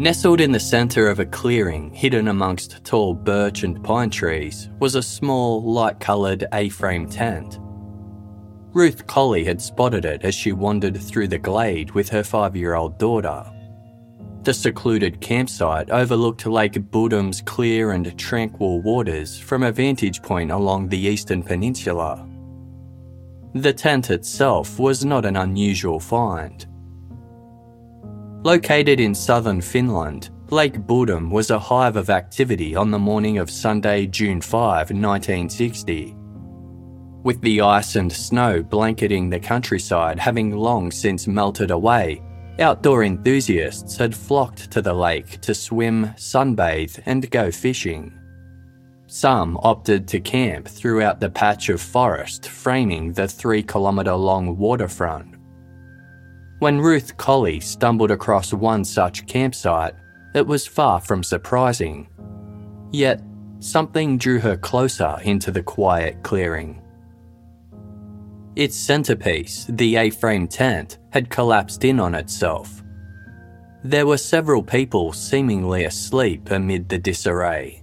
Nestled in the centre of a clearing hidden amongst tall birch and pine trees was a small, light coloured A frame tent. Ruth Colley had spotted it as she wandered through the glade with her five year old daughter. The secluded campsite overlooked Lake Bodom's clear and tranquil waters from a vantage point along the eastern peninsula. The tent itself was not an unusual find. Located in southern Finland, Lake Bodom was a hive of activity on the morning of Sunday, June 5, 1960. With the ice and snow blanketing the countryside having long since melted away, outdoor enthusiasts had flocked to the lake to swim, sunbathe, and go fishing. Some opted to camp throughout the patch of forest framing the three kilometre long waterfront. When Ruth Colley stumbled across one such campsite, it was far from surprising. Yet, something drew her closer into the quiet clearing. Its centerpiece, the A frame tent, had collapsed in on itself. There were several people seemingly asleep amid the disarray.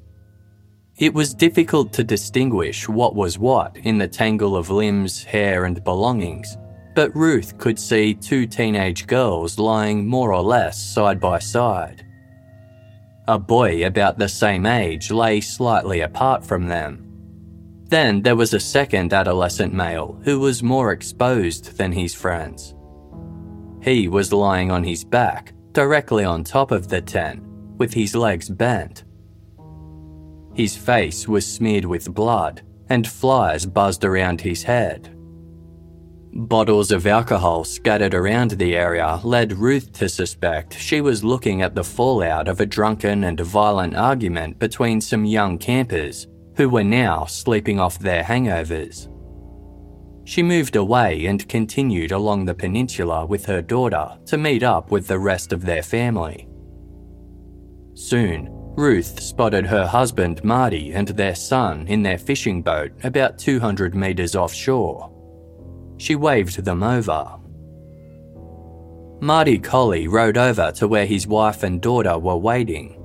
It was difficult to distinguish what was what in the tangle of limbs, hair, and belongings, but Ruth could see two teenage girls lying more or less side by side. A boy about the same age lay slightly apart from them, then there was a second adolescent male who was more exposed than his friends. He was lying on his back, directly on top of the tent, with his legs bent. His face was smeared with blood, and flies buzzed around his head. Bottles of alcohol scattered around the area led Ruth to suspect she was looking at the fallout of a drunken and violent argument between some young campers who were now sleeping off their hangovers. She moved away and continued along the peninsula with her daughter to meet up with the rest of their family. Soon, Ruth spotted her husband Marty and their son in their fishing boat about 200 metres offshore. She waved them over. Marty Colley rode over to where his wife and daughter were waiting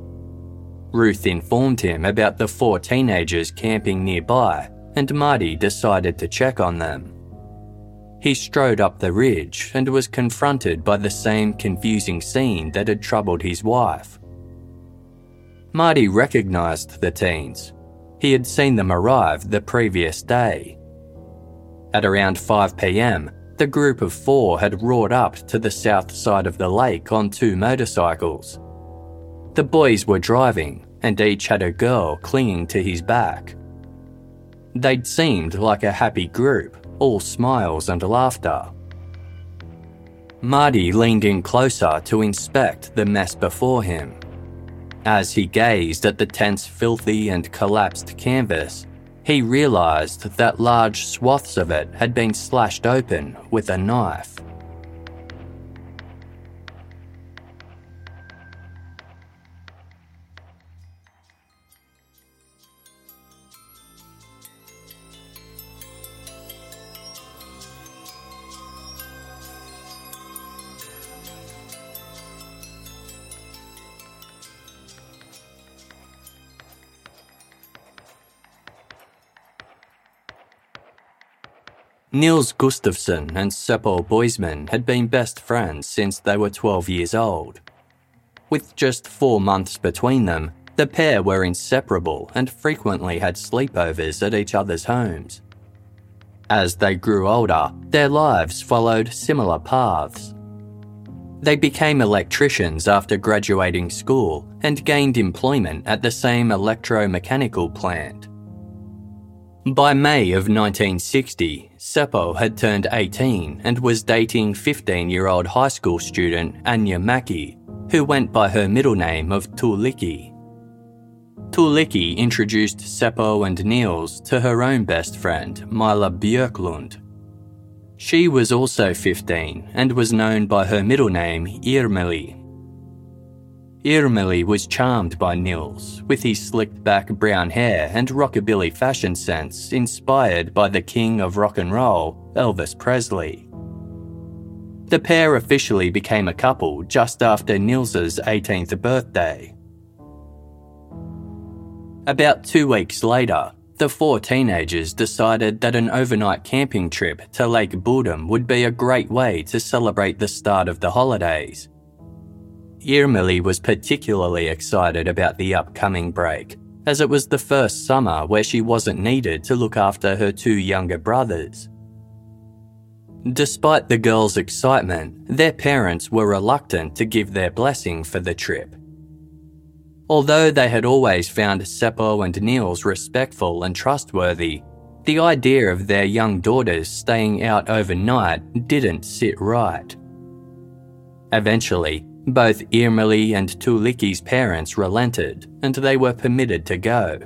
Ruth informed him about the four teenagers camping nearby, and Marty decided to check on them. He strode up the ridge and was confronted by the same confusing scene that had troubled his wife. Marty recognised the teens. He had seen them arrive the previous day. At around 5 pm, the group of four had roared up to the south side of the lake on two motorcycles. The boys were driving, and each had a girl clinging to his back. They'd seemed like a happy group, all smiles and laughter. Marty leaned in closer to inspect the mess before him. As he gazed at the tent's filthy and collapsed canvas, he realised that large swaths of it had been slashed open with a knife. Nils Gustafsson and Seppo Boisman had been best friends since they were 12 years old. With just four months between them, the pair were inseparable and frequently had sleepovers at each other's homes. As they grew older, their lives followed similar paths. They became electricians after graduating school and gained employment at the same electromechanical plant. By May of 1960, Seppo had turned 18 and was dating 15 year old high school student Anja Mäki, who went by her middle name of Tuulikki. Tuulikki introduced Seppo and Nils to her own best friend, Maila Björklund. She was also 15 and was known by her middle name, Irmeli. Irmeli was charmed by Nils, with his slicked back brown hair and rockabilly fashion sense inspired by the king of rock and roll, Elvis Presley. The pair officially became a couple just after Nils's 18th birthday. About two weeks later, the four teenagers decided that an overnight camping trip to Lake Bodom would be a great way to celebrate the start of the holidays. Irmeli was particularly excited about the upcoming break, as it was the first summer where she wasn't needed to look after her two younger brothers. Despite the girls' excitement, their parents were reluctant to give their blessing for the trip. Although they had always found Seppo and Nils respectful and trustworthy, the idea of their young daughters staying out overnight didn't sit right. Eventually, both Irmeli and Tuulikki's parents relented and they were permitted to go.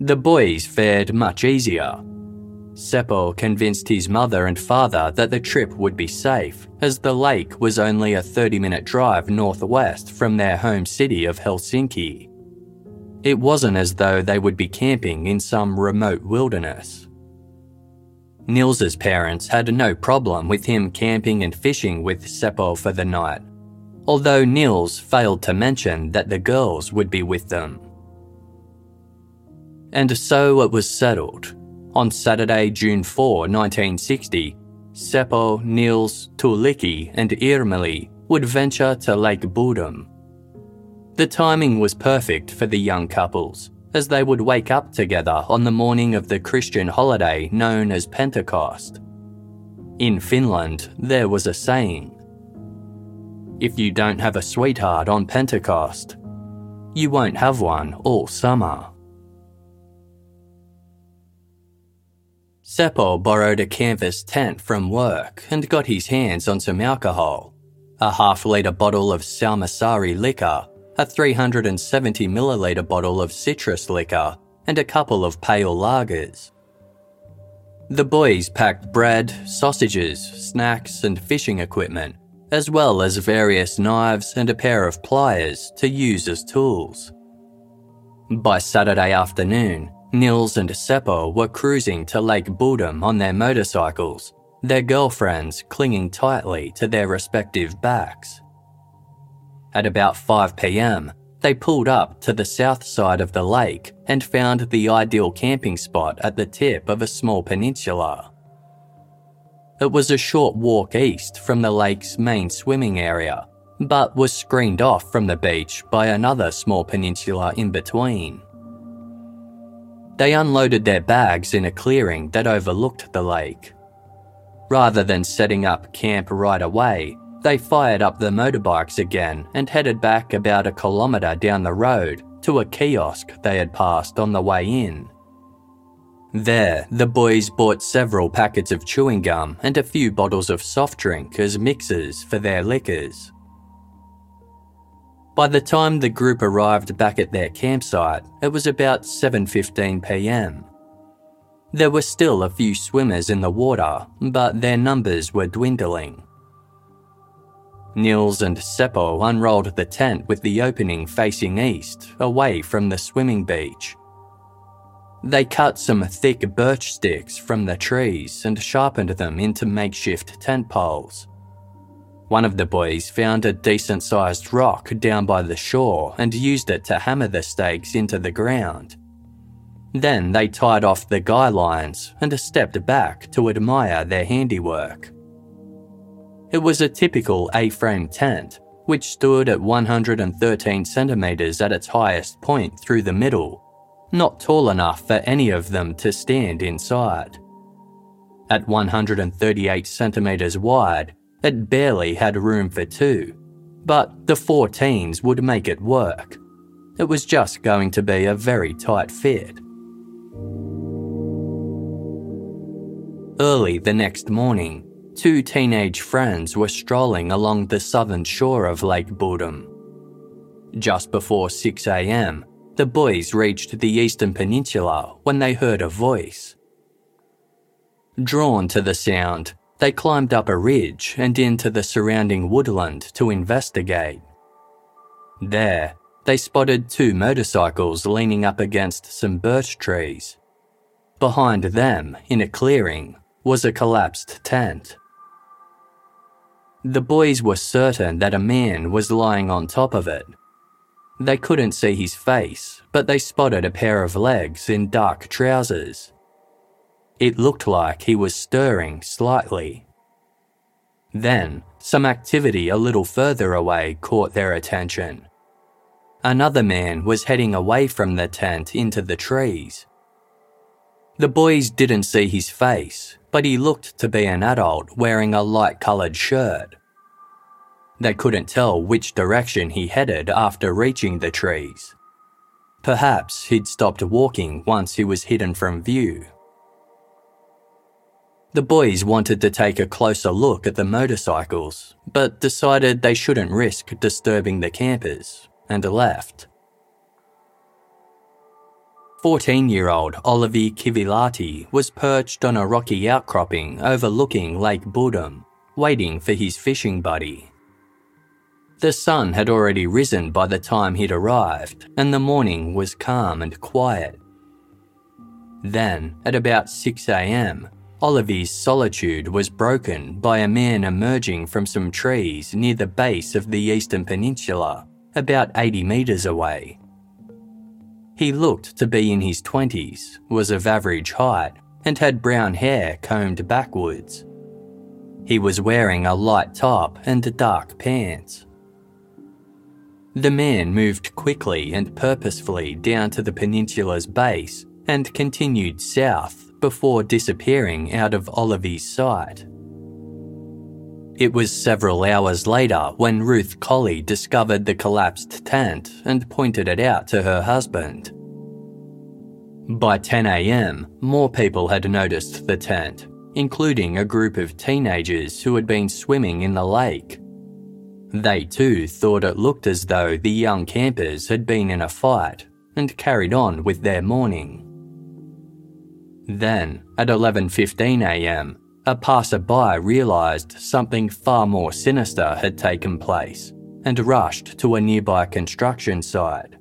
The boys fared much easier. Seppo convinced his mother and father that the trip would be safe, as the lake was only a 30 minute drive northwest from their home city of Helsinki. It wasn't as though they would be camping in some remote wilderness. Nils's parents had no problem with him camping and fishing with Seppo for the night, although Nils failed to mention that the girls would be with them. And so it was settled. On Saturday, June 4, 1960, Seppo, Nils, Tuulikki, and Irmeli would venture to Lake Bodom. The timing was perfect for the young couples as they would wake up together on the morning of the Christian holiday known as Pentecost. In Finland, there was a saying If you don't have a sweetheart on Pentecost, you won't have one all summer. Seppo borrowed a canvas tent from work and got his hands on some alcohol a half litre bottle of Salmisaari liquor a 370 milliliter bottle of citrus liquor, and a couple of pale lagers. The boys packed bread, sausages, snacks, and fishing equipment, as well as various knives and a pair of pliers to use as tools. By Saturday afternoon, Nils and Seppo were cruising to Lake Bodom on their motorcycles, their girlfriends clinging tightly to their respective backs. At about 5 pm, they pulled up to the south side of the lake and found the ideal camping spot at the tip of a small peninsula. It was a short walk east from the lake's main swimming area, but was screened off from the beach by another small peninsula in between. They unloaded their bags in a clearing that overlooked the lake. Rather than setting up camp right away, they fired up the motorbikes again and headed back about a kilometre down the road to a kiosk they had passed on the way in. There, the boys bought several packets of chewing gum and a few bottles of soft drink as mixers for their liquors. By the time the group arrived back at their campsite, it was about 7:15 p.m. There were still a few swimmers in the water, but their numbers were dwindling. Nils and Seppo unrolled the tent with the opening facing east, away from the swimming beach. They cut some thick birch sticks from the trees and sharpened them into makeshift tent poles. One of the boys found a decent sized rock down by the shore and used it to hammer the stakes into the ground. Then they tied off the guy lines and stepped back to admire their handiwork. It was a typical A frame tent, which stood at 113 centimetres at its highest point through the middle, not tall enough for any of them to stand inside. At 138 centimetres wide, it barely had room for two, but the four teens would make it work. It was just going to be a very tight fit. early the next morning, two teenage friends were strolling along the southern shore of Lake Bodom. Just before 6 am, the boys reached the eastern peninsula when they heard a voice. Drawn to the sound, they climbed up a ridge and into the surrounding woodland to investigate. There, they spotted two motorcycles leaning up against some birch trees. Behind them, in a clearing, was a collapsed tent. The boys were certain that a man was lying on top of it. They couldn't see his face, but they spotted a pair of legs in dark trousers. It looked like he was stirring slightly. Then, some activity a little further away caught their attention. Another man was heading away from the tent into the trees. The boys didn't see his face, but he looked to be an adult wearing a light coloured shirt. They couldn't tell which direction he headed after reaching the trees. Perhaps he'd stopped walking once he was hidden from view. The boys wanted to take a closer look at the motorcycles, but decided they shouldn't risk disturbing the campers, and left. 14 year old Olivier Kivilati was perched on a rocky outcropping overlooking Lake Bodom, waiting for his fishing buddy. The sun had already risen by the time he'd arrived, and the morning was calm and quiet. Then, at about 6 am, Olivier's solitude was broken by a man emerging from some trees near the base of the Eastern Peninsula, about 80 metres away. He looked to be in his 20s, was of average height, and had brown hair combed backwards. He was wearing a light top and dark pants. The man moved quickly and purposefully down to the peninsula's base and continued south before disappearing out of Olivier's sight. It was several hours later when Ruth Colley discovered the collapsed tent and pointed it out to her husband. By 10 am, more people had noticed the tent, including a group of teenagers who had been swimming in the lake. They too thought it looked as though the young campers had been in a fight and carried on with their morning. Then, at 11:15 a.m., a passerby realised something far more sinister had taken place and rushed to a nearby construction site.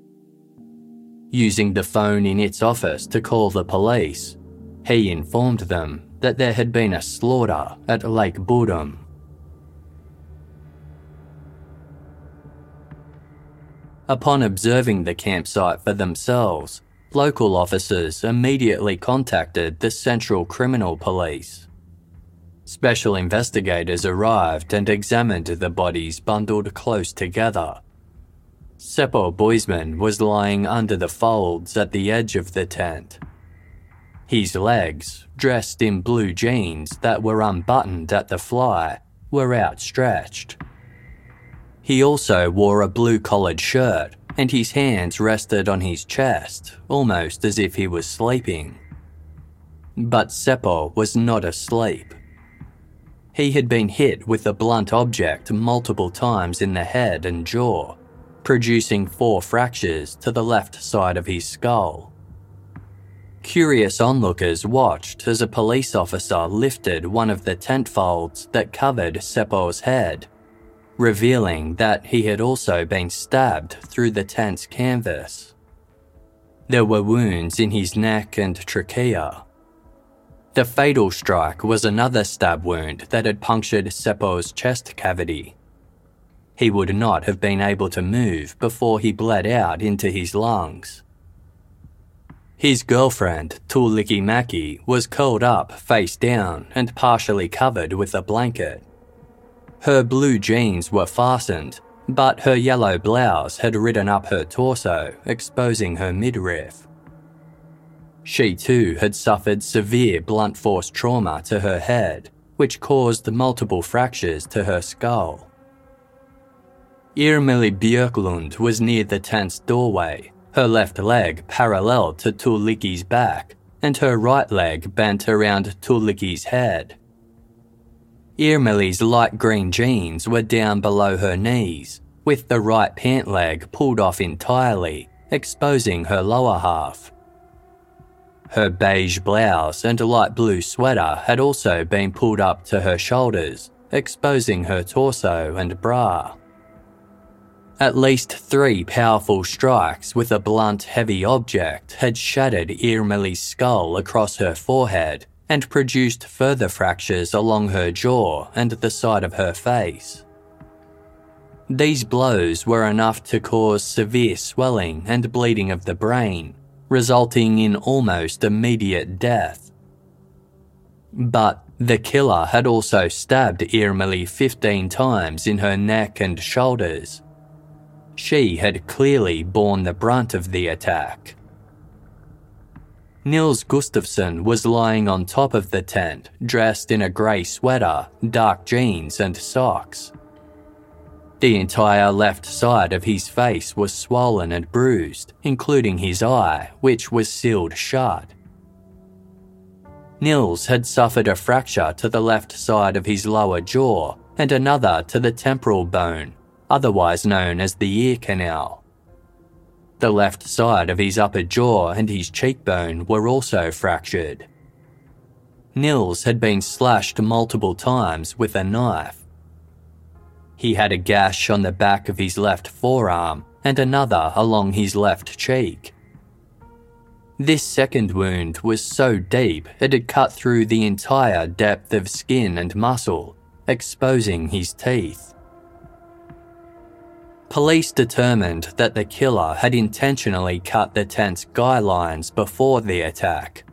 Using the phone in its office to call the police, he informed them that there had been a slaughter at Lake Bodom. Upon observing the campsite for themselves, local officers immediately contacted the Central Criminal Police. Special investigators arrived and examined the bodies bundled close together. Seppo Boisman was lying under the folds at the edge of the tent. His legs, dressed in blue jeans that were unbuttoned at the fly, were outstretched. He also wore a blue collared shirt, and his hands rested on his chest, almost as if he was sleeping. But Seppo was not asleep. He had been hit with a blunt object multiple times in the head and jaw, producing four fractures to the left side of his skull. Curious onlookers watched as a police officer lifted one of the tent folds that covered Seppo's head, revealing that he had also been stabbed through the tent's canvas. There were wounds in his neck and trachea, the fatal strike was another stab wound that had punctured Seppo's chest cavity. He would not have been able to move before he bled out into his lungs. His girlfriend, Tuulikki Mäki, was curled up face down and partially covered with a blanket. Her blue jeans were fastened, but her yellow blouse had ridden up her torso, exposing her midriff. She too had suffered severe blunt force trauma to her head, which caused multiple fractures to her skull. Irmeli Björklund was near the tent's doorway, her left leg parallel to Tuulikki's back, and her right leg bent around Tuulikki's head. Irmeli's light green jeans were down below her knees, with the right pant leg pulled off entirely, exposing her lower half. Her beige blouse and a light blue sweater had also been pulled up to her shoulders, exposing her torso and bra. At least three powerful strikes with a blunt, heavy object had shattered Irmeli's skull across her forehead and produced further fractures along her jaw and the side of her face. These blows were enough to cause severe swelling and bleeding of the brain, resulting in almost immediate death. But the killer had also stabbed Irmeli 15 times in her neck and shoulders. She had clearly borne the brunt of the attack. Nils Gustafsson was lying on top of the tent, dressed in a grey sweater, dark jeans, and socks. The entire left side of his face was swollen and bruised, including his eye, which was sealed shut. Nils had suffered a fracture to the left side of his lower jaw and another to the temporal bone, otherwise known as the ear canal. The left side of his upper jaw and his cheekbone were also fractured. Nils had been slashed multiple times with a knife. He had a gash on the back of his left forearm and another along his left cheek. This second wound was so deep it had cut through the entire depth of skin and muscle, exposing his teeth. Police determined that the killer had intentionally cut the tent's guy lines before the attack.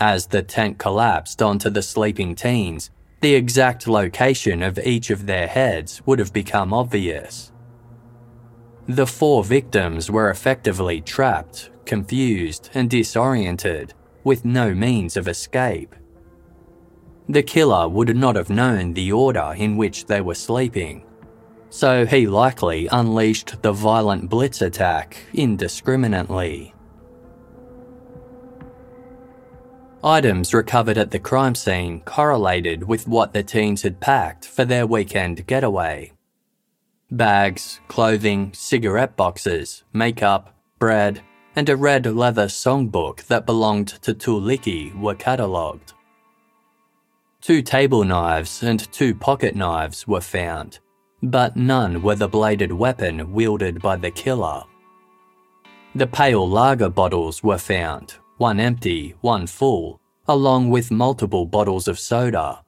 As the tent collapsed onto the sleeping teens, the exact location of each of their heads would have become obvious. The four victims were effectively trapped, confused, and disoriented, with no means of escape. The killer would not have known the order in which they were sleeping so he likely unleashed the violent blitz attack indiscriminately. Items recovered at the crime scene correlated with what the teens had packed for their weekend getaway. Bags, clothing, cigarette boxes, makeup, bread, and a red leather songbook that belonged to Tuulikki were catalogued. Two table knives and two pocket knives were found, but none were the bladed weapon wielded by the killer. The pale lager bottles were found, one empty, one full, along with multiple bottles of soda.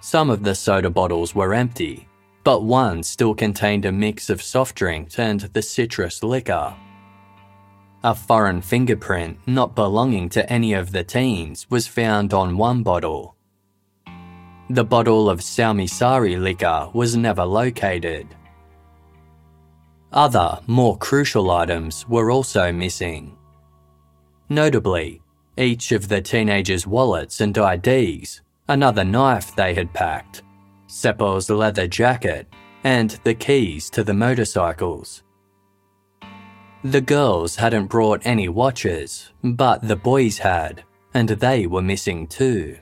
Some of the soda bottles were empty, but one still contained a mix of soft drink and the citrus liquor. A foreign fingerprint not belonging to any of the teens was found on one bottle, the bottle of Salmisaari liquor was never located. Other, more crucial items were also missing. Notably, each of the teenagers' wallets and IDs, another knife they had packed, Seppo's leather jacket, and the keys to the motorcycles. The girls hadn't brought any watches, but the boys had, and they were missing too.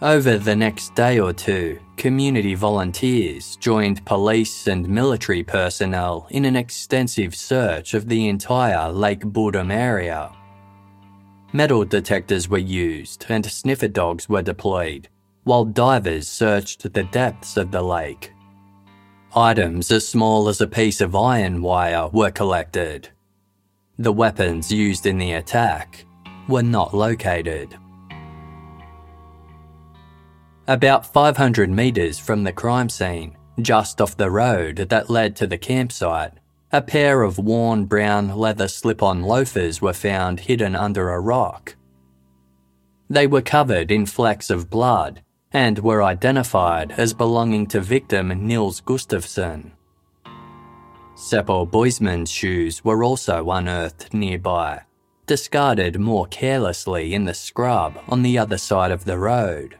Over the next day or two, community volunteers joined police and military personnel in an extensive search of the entire Lake Bodom area. Metal detectors were used and sniffer dogs were deployed, while divers searched the depths of the lake. Items as small as a piece of iron wire were collected. The weapons used in the attack were not located. About 500 metres from the crime scene, just off the road that led to the campsite, a pair of worn brown leather slip on loafers were found hidden under a rock. They were covered in flecks of blood and were identified as belonging to victim Nils Gustafsson. Seppo Boisman's shoes were also unearthed nearby, discarded more carelessly in the scrub on the other side of the road.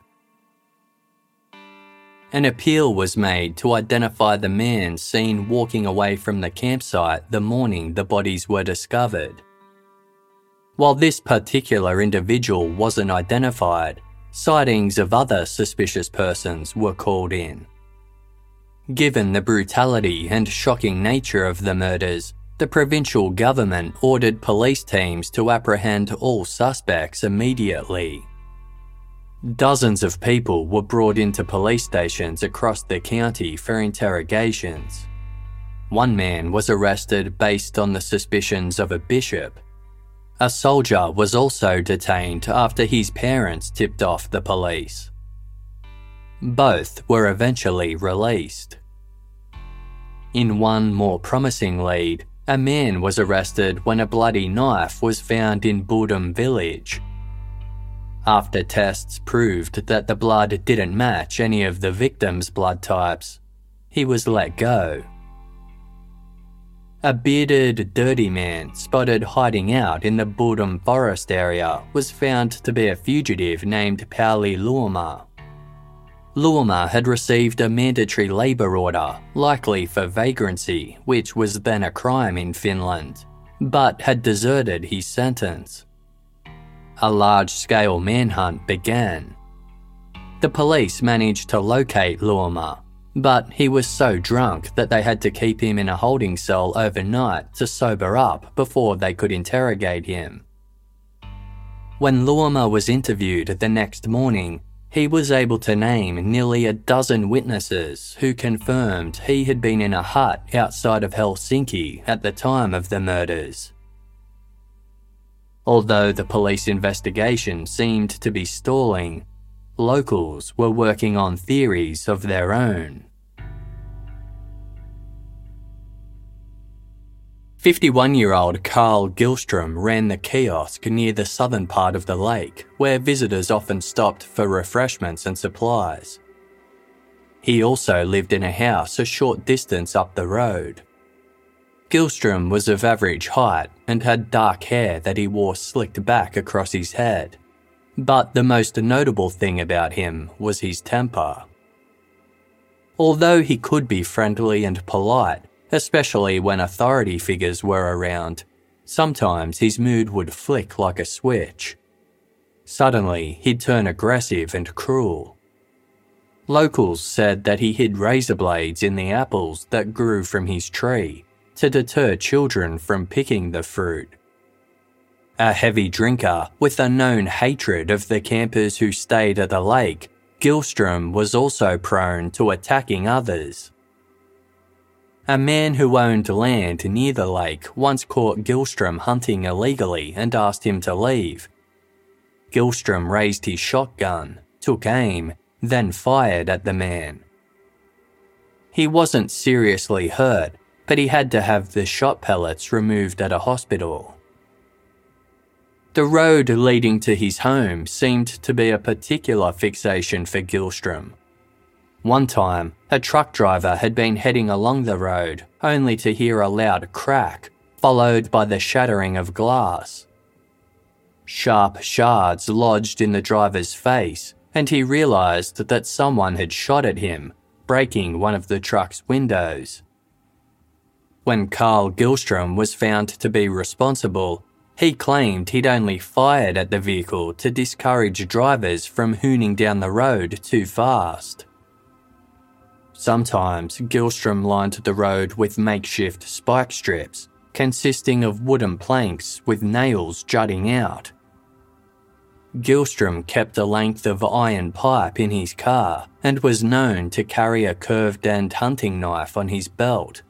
An appeal was made to identify the man seen walking away from the campsite the morning the bodies were discovered. While this particular individual wasn't identified, sightings of other suspicious persons were called in. Given the brutality and shocking nature of the murders, the provincial government ordered police teams to apprehend all suspects immediately. Dozens of people were brought into police stations across the county for interrogations. One man was arrested based on the suspicions of a bishop. A soldier was also detained after his parents tipped off the police. Both were eventually released. In one more promising lead, a man was arrested when a bloody knife was found in Bodom village after tests proved that the blood didn't match any of the victim's blood types, he was let go. A bearded, dirty man spotted hiding out in the Bodom forest area was found to be a fugitive named Pauli Luoma. Luoma had received a mandatory labour order, likely for vagrancy, which was then a crime in Finland, but had deserted his sentence a large scale manhunt began. The police managed to locate Luoma, but he was so drunk that they had to keep him in a holding cell overnight to sober up before they could interrogate him. When Luoma was interviewed the next morning, he was able to name nearly a dozen witnesses who confirmed he had been in a hut outside of Helsinki at the time of the murders. Although the police investigation seemed to be stalling, locals were working on theories of their own. 51 year old Carl Gyllström ran the kiosk near the southern part of the lake, where visitors often stopped for refreshments and supplies. He also lived in a house a short distance up the road. Gyllström was of average height and had dark hair that he wore slicked back across his head. But the most notable thing about him was his temper. Although he could be friendly and polite, especially when authority figures were around, sometimes his mood would flick like a switch. Suddenly, he'd turn aggressive and cruel. Locals said that he hid razor blades in the apples that grew from his tree to deter children from picking the fruit. A heavy drinker with a known hatred of the campers who stayed at the lake, Gyllström was also prone to attacking others. A man who owned land near the lake once caught Gyllström hunting illegally and asked him to leave. Gyllström raised his shotgun, took aim, then fired at the man. He wasn't seriously hurt, but he had to have the shot pellets removed at a hospital. The road leading to his home seemed to be a particular fixation for Gyllström. One time, a truck driver had been heading along the road only to hear a loud crack, followed by the shattering of glass. Sharp shards lodged in the driver's face, and he realised that someone had shot at him, breaking one of the truck's windows. When Carl Gyllström was found to be responsible, he claimed he'd only fired at the vehicle to discourage drivers from hooning down the road too fast. Sometimes Gyllström lined the road with makeshift spike strips, consisting of wooden planks with nails jutting out. Gyllström kept a length of iron pipe in his car and was known to carry a curved end hunting knife on his belt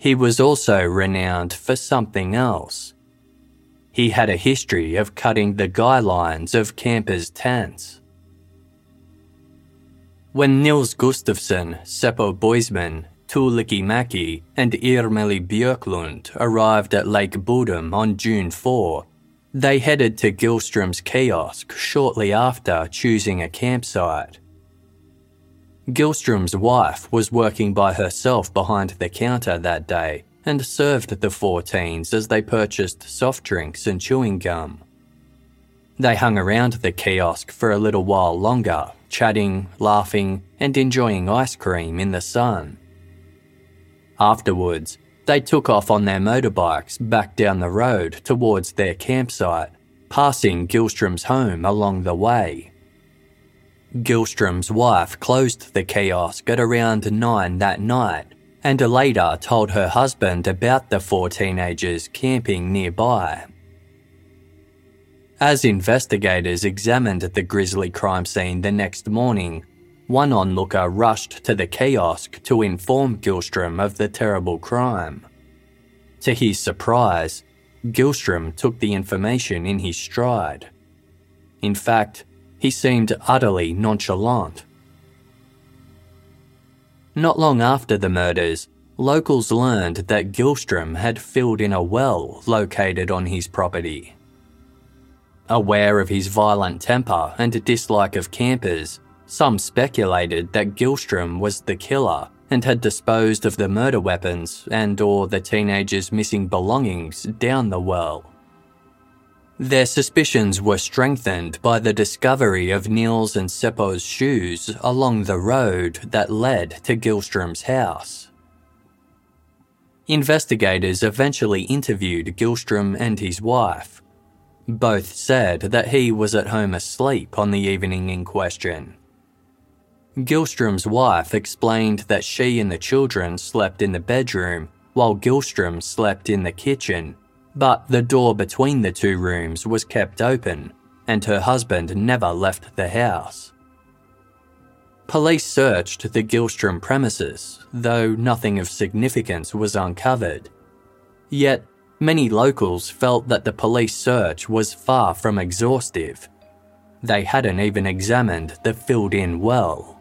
he was also renowned for something else. He had a history of cutting the guy lines of campers' tents. When Nils Gustafsson, Seppo Boisman, Tuulikki Mäki, and Irmeli Björklund arrived at Lake Bodom on June 4, they headed to Gyllström's kiosk shortly after choosing a campsite. Gyllström's wife was working by herself behind the counter that day and served the four teens as they purchased soft drinks and chewing gum. They hung around the kiosk for a little while longer, chatting, laughing, and enjoying ice cream in the sun. Afterwards, they took off on their motorbikes back down the road towards their campsite, passing Gyllström's home along the way. Gyllström's wife closed the kiosk at around 9 that night and later told her husband about the four teenagers camping nearby. As investigators examined the grisly crime scene the next morning, one onlooker rushed to the kiosk to inform Gyllström of the terrible crime. To his surprise, Gyllström took the information in his stride. In fact, he seemed utterly nonchalant. Not long after the murders, locals learned that Gyllström had filled in a well located on his property. Aware of his violent temper and dislike of campers, some speculated that Gyllström was the killer and had disposed of the murder weapons and or the teenagers' missing belongings down the well. Their suspicions were strengthened by the discovery of Nils and Seppo's shoes along the road that led to Gyllström's house. Investigators eventually interviewed Gyllström and his wife. Both said that he was at home asleep on the evening in question. Gyllström's wife explained that she and the children slept in the bedroom while Gyllström slept in the kitchen but the door between the two rooms was kept open, and her husband never left the house. Police searched the Gyllström premises, though nothing of significance was uncovered. Yet, many locals felt that the police search was far from exhaustive. They hadn't even examined the filled in well.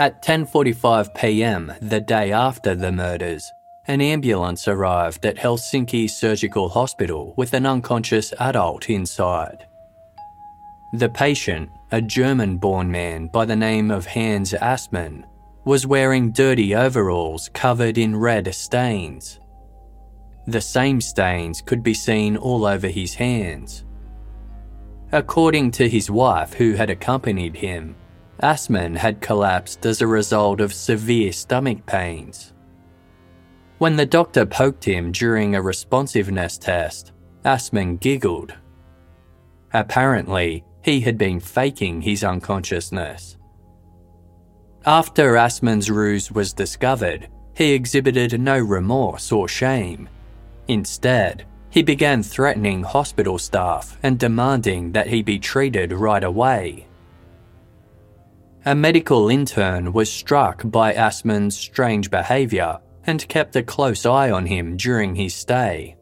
At 10:45 p.m. the day after the murders, an ambulance arrived at Helsinki Surgical Hospital with an unconscious adult inside. The patient, a German-born man by the name of Hans Assmann, was wearing dirty overalls covered in red stains. The same stains could be seen all over his hands. According to his wife, who had accompanied him, Assmann had collapsed as a result of severe stomach pains. When the doctor poked him during a responsiveness test, Assmann giggled. Apparently, he had been faking his unconsciousness. After Assmann's ruse was discovered, he exhibited no remorse or shame. Instead, he began threatening hospital staff and demanding that he be treated right away. A medical intern was struck by Assmann's strange behaviour and kept a close eye on him during his stay.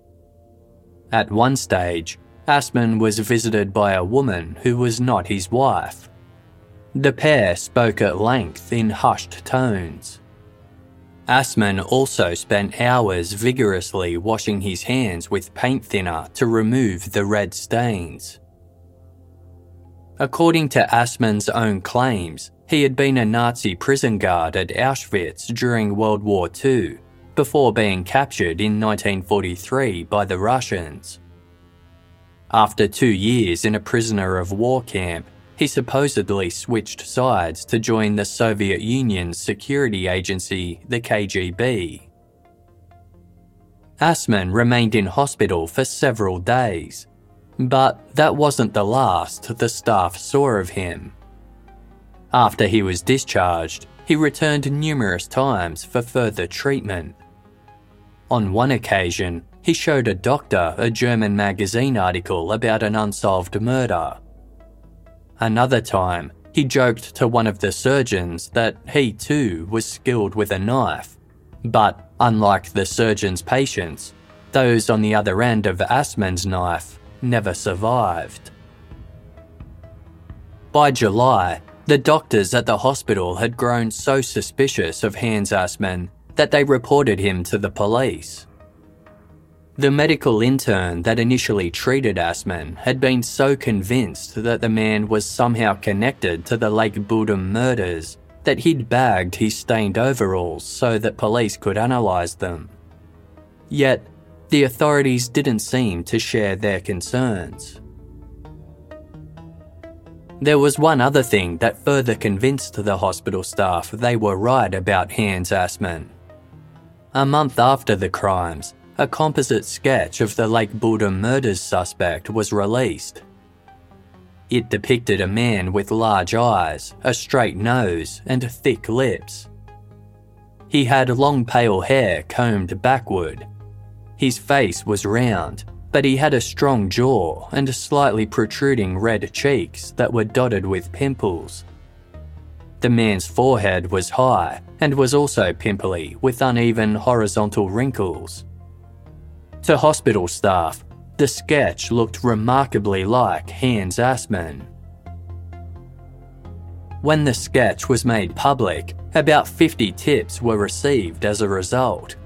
At one stage, Assmann was visited by a woman who was not his wife. The pair spoke at length in hushed tones. Assmann also spent hours vigorously washing his hands with paint thinner to remove the red stains. According to Assmann's own claims, he had been a Nazi prison guard at Auschwitz during World War II, before being captured in 1943 by the Russians. After two years in a prisoner of war camp, he supposedly switched sides to join the Soviet Union's security agency, the KGB. Assmann remained in hospital for several days, but that wasn't the last the staff saw of him. After he was discharged, he returned numerous times for further treatment. On one occasion, he showed a doctor a German magazine article about an unsolved murder. Another time, he joked to one of the surgeons that he too was skilled with a knife. But unlike the surgeon's patients, those on the other end of Assmann's knife never survived. By July, the doctors at the hospital had grown so suspicious of Hans Assmann that they reported him to the police. The medical intern that initially treated Assmann had been so convinced that the man was somehow connected to the Lake Bodom murders that he'd bagged his stained overalls so that police could analyse them. Yet, the authorities didn't seem to share their concerns. There was one other thing that further convinced the hospital staff they were right about Hans Assmann. A month after the crimes, a composite sketch of the Lake Bodom murders suspect was released. It depicted a man with large eyes, a straight nose, and thick lips. He had long pale hair combed backward. His face was round, but he had a strong jaw and slightly protruding red cheeks that were dotted with pimples. The man's forehead was high and was also pimply with uneven horizontal wrinkles. To hospital staff, the sketch looked remarkably like Hans Assmann. When the sketch was made public, about 50 tips were received as a result.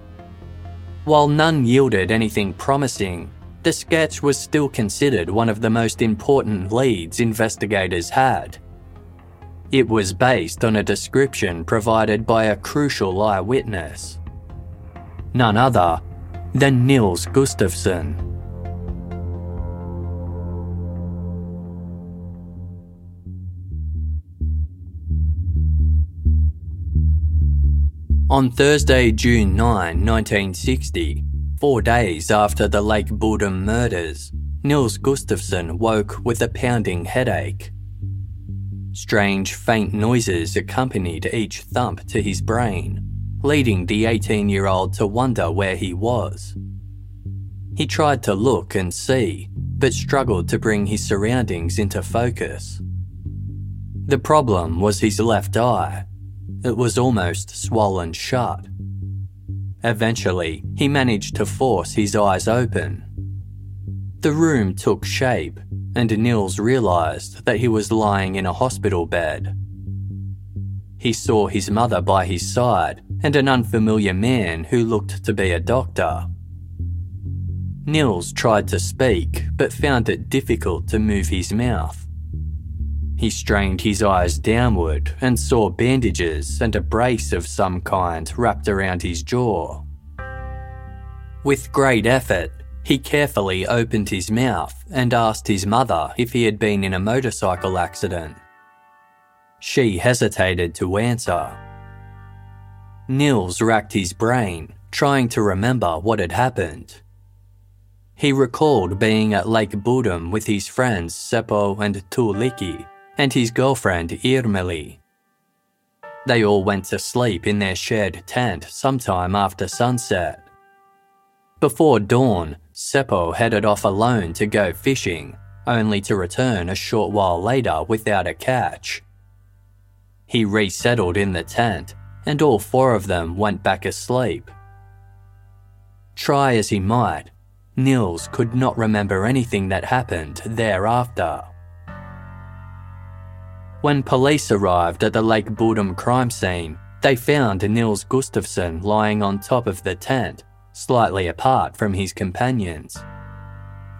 While none yielded anything promising, the sketch was still considered one of the most important leads investigators had. It was based on a description provided by a crucial eyewitness. None other than Nils Gustafsson. On Thursday, June 9, 1960, four days after the Lake Bodom murders, Nils Gustafsson woke with a pounding headache. Strange, faint noises accompanied each thump to his brain, leading the 18 year old to wonder where he was. He tried to look and see, but struggled to bring his surroundings into focus. The problem was his left eye. It was almost swollen shut. Eventually, he managed to force his eyes open. The room took shape, and Nils realised that he was lying in a hospital bed. He saw his mother by his side and an unfamiliar man who looked to be a doctor. Nils tried to speak, but found it difficult to move his mouth. He strained his eyes downward and saw bandages and a brace of some kind wrapped around his jaw. With great effort, he carefully opened his mouth and asked his mother if he had been in a motorcycle accident. She hesitated to answer. Nils racked his brain, trying to remember what had happened. He recalled being at Lake Bodom with his friends Seppo and Tuulikki and his girlfriend Irmeli. They all went to sleep in their shared tent sometime after sunset. Before dawn, Seppo headed off alone to go fishing, only to return a short while later without a catch. He resettled in the tent, and all four of them went back asleep. Try as he might, Nils could not remember anything that happened thereafter. When police arrived at the Lake Bodom crime scene, they found Nils Gustafsson lying on top of the tent, slightly apart from his companions.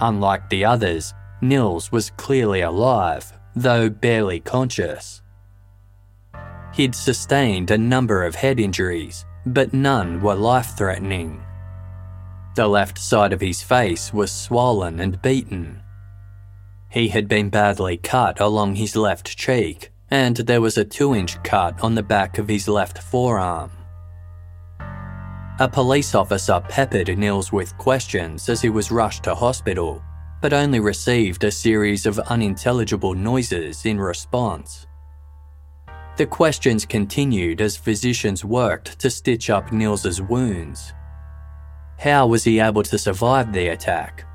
Unlike the others, Nils was clearly alive, though barely conscious. He'd sustained a number of head injuries, but none were life threatening. The left side of his face was swollen and beaten, he had been badly cut along his left cheek, and there was a 2 inch cut on the back of his left forearm. A police officer peppered Nils with questions as he was rushed to hospital, but only received a series of unintelligible noises in response. The questions continued as physicians worked to stitch up Nils's wounds. How was he able to survive the attack?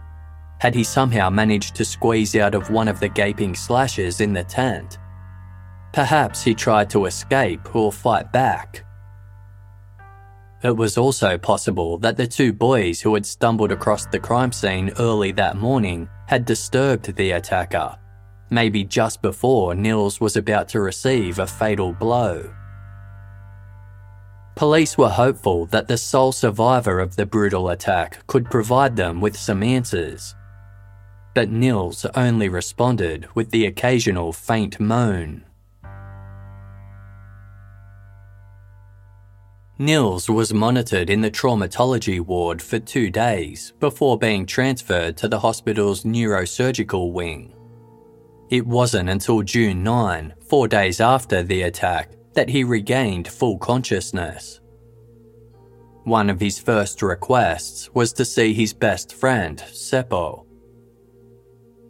Had he somehow managed to squeeze out of one of the gaping slashes in the tent? Perhaps he tried to escape or fight back. It was also possible that the two boys who had stumbled across the crime scene early that morning had disturbed the attacker, maybe just before Nils was about to receive a fatal blow. Police were hopeful that the sole survivor of the brutal attack could provide them with some answers but Nils only responded with the occasional faint moan. Nils was monitored in the traumatology ward for two days before being transferred to the hospital's neurosurgical wing. It wasn't until June 9, four days after the attack, that he regained full consciousness. One of his first requests was to see his best friend, Seppo.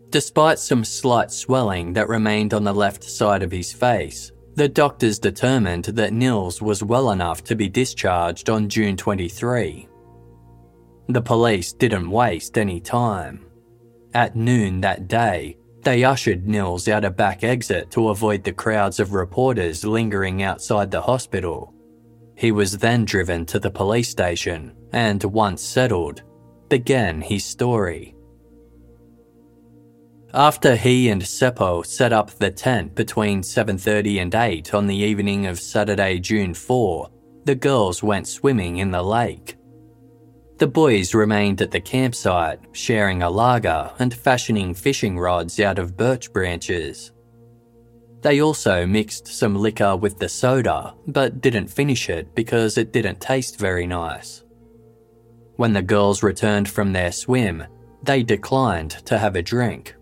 Despite some slight swelling that remained on the left side of his face, the doctors determined that Nils was well enough to be discharged on June 23. The police didn't waste any time. At noon that day, they ushered Nils out a back exit to avoid the crowds of reporters lingering outside the hospital. He was then driven to the police station and, once settled, began his story. After he and Seppo set up the tent between 7:30 and 8 on the evening of Saturday, June 4, the girls went swimming in the lake. The boys remained at the campsite, sharing a lager and fashioning fishing rods out of birch branches. They also mixed some liquor with the soda, but didn't finish it because it didn't taste very nice. When the girls returned from their swim, they declined to have a drink.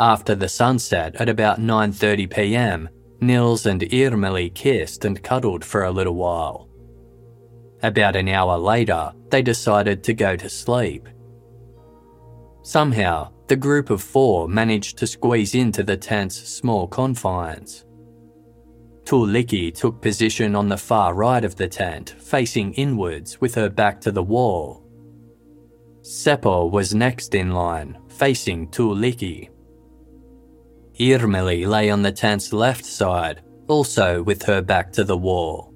After the sunset at about 9:30 p.m., Nils and Irmeli kissed and cuddled for a little while. About an hour later, they decided to go to sleep. Somehow, the group of four managed to squeeze into the tent's small confines. Tuulikki took position on the far right of the tent, facing inwards with her back to the wall. Seppo was next in line, facing Tuulikki. Irmeli lay on the tent's left side, also with her back to the wall.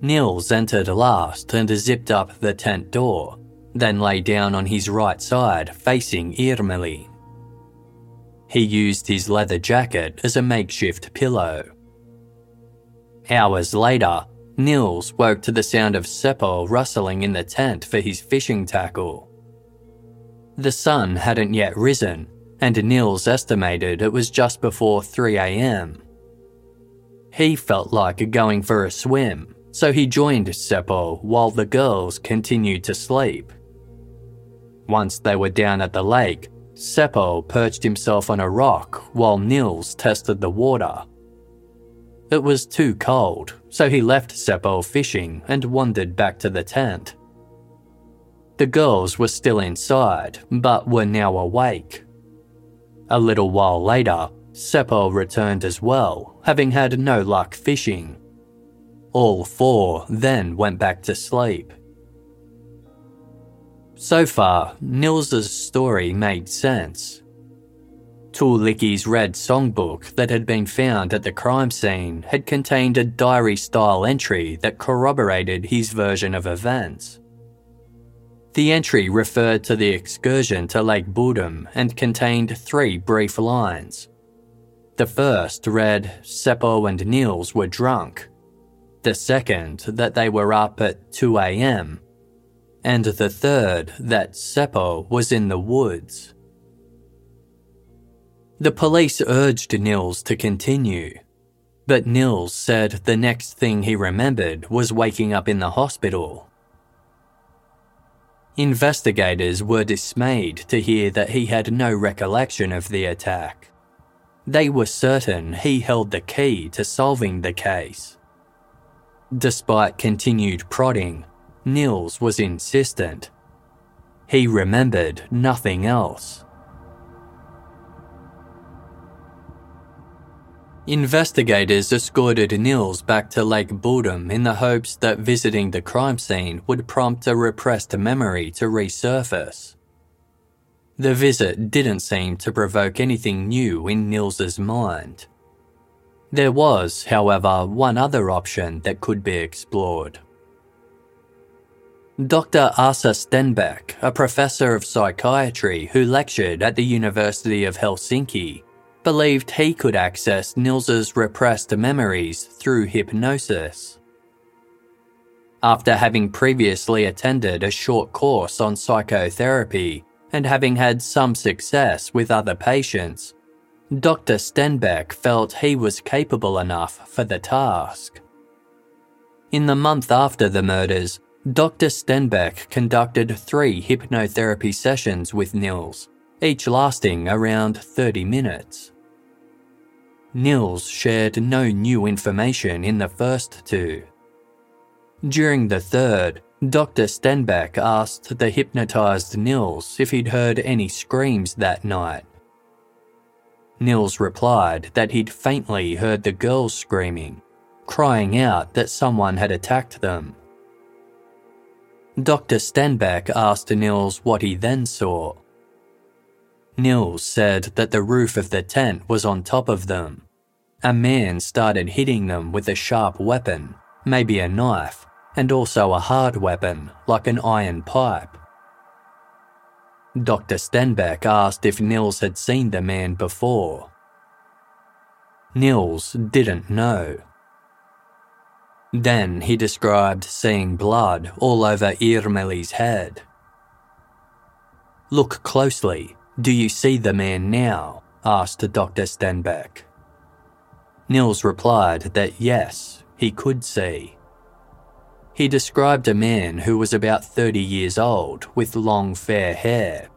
Nils entered last and zipped up the tent door, then lay down on his right side facing Irmeli. He used his leather jacket as a makeshift pillow. Hours later, Nils woke to the sound of Seppo rustling in the tent for his fishing tackle. The sun hadn't yet risen, and Nils estimated it was just before 3 am. He felt like going for a swim, so he joined Seppo while the girls continued to sleep. Once they were down at the lake, Seppo perched himself on a rock while Nils tested the water. It was too cold, so he left Seppo fishing and wandered back to the tent. The girls were still inside, but were now awake. A little while later, Seppo returned as well, having had no luck fishing. All four then went back to sleep. So far, Nils's story made sense. Tuulikki's red songbook that had been found at the crime scene had contained a diary style entry that corroborated his version of events. The entry referred to the excursion to Lake Bodom and contained three brief lines. The first read Seppo and Nils were drunk. The second, that they were up at 2 am. And the third, that Seppo was in the woods. The police urged Nils to continue, but Nils said the next thing he remembered was waking up in the hospital Investigators were dismayed to hear that he had no recollection of the attack. They were certain he held the key to solving the case. Despite continued prodding, Nils was insistent. He remembered nothing else. Investigators escorted Nils back to Lake Bodom in the hopes that visiting the crime scene would prompt a repressed memory to resurface. The visit didn't seem to provoke anything new in Nils's mind. There was, however, one other option that could be explored. Dr. Asa Stenbeck, a professor of psychiatry who lectured at the University of Helsinki, believed he could access Nils's repressed memories through hypnosis. After having previously attended a short course on psychotherapy and having had some success with other patients, Dr. Stenbeck felt he was capable enough for the task. In the month after the murders, Dr. Stenbeck conducted three hypnotherapy sessions with Nils each lasting around 30 minutes. Nils shared no new information in the first two. During the third, Dr. Stenbeck asked the hypnotized Nils if he'd heard any screams that night. Nils replied that he'd faintly heard the girls screaming, crying out that someone had attacked them. Dr. Stenbeck asked Nils what he then saw. Nils said that the roof of the tent was on top of them. A man started hitting them with a sharp weapon, maybe a knife, and also a hard weapon, like an iron pipe. Dr. Stenbeck asked if Nils had seen the man before. Nils didn't know. Then he described seeing blood all over Irmeli's head. Look closely. Do you see the man now? asked Dr. Stenbeck. Nils replied that yes, he could see. He described a man who was about 30 years old with long fair hair.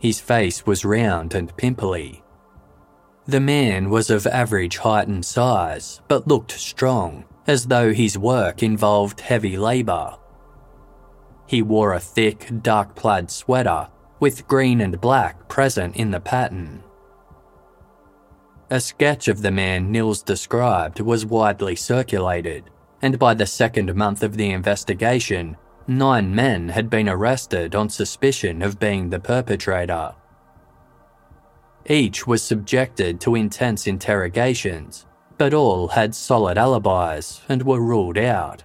His face was round and pimply. The man was of average height and size, but looked strong, as though his work involved heavy labour. He wore a thick, dark plaid sweater with green and black present in the pattern. A sketch of the man Nils described was widely circulated, and by the second month of the investigation, nine men had been arrested on suspicion of being the perpetrator. Each was subjected to intense interrogations, but all had solid alibis and were ruled out.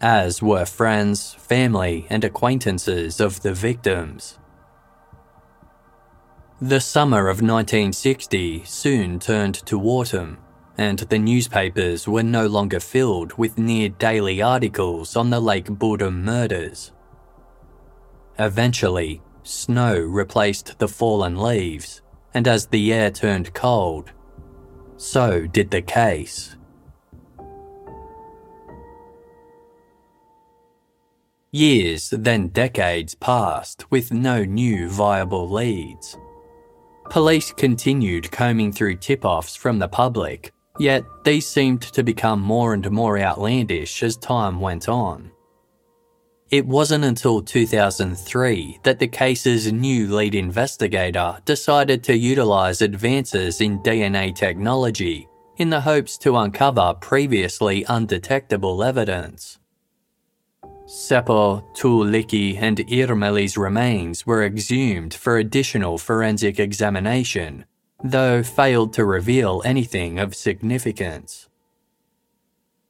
As were friends, family, and acquaintances of the victims. The summer of 1960 soon turned to autumn and the newspapers were no longer filled with near daily articles on the Lake Bodom murders. Eventually, snow replaced the fallen leaves, and as the air turned cold, so did the case. Years, then decades passed with no new viable leads. Police continued combing through tip offs from the public Yet these seemed to become more and more outlandish as time went on. It wasn't until 2003 that the case's new lead investigator decided to utilise advances in DNA technology in the hopes to uncover previously undetectable evidence. Seppo, Tuulikki, and Irmeli's remains were exhumed for additional forensic examination though failed to reveal anything of significance.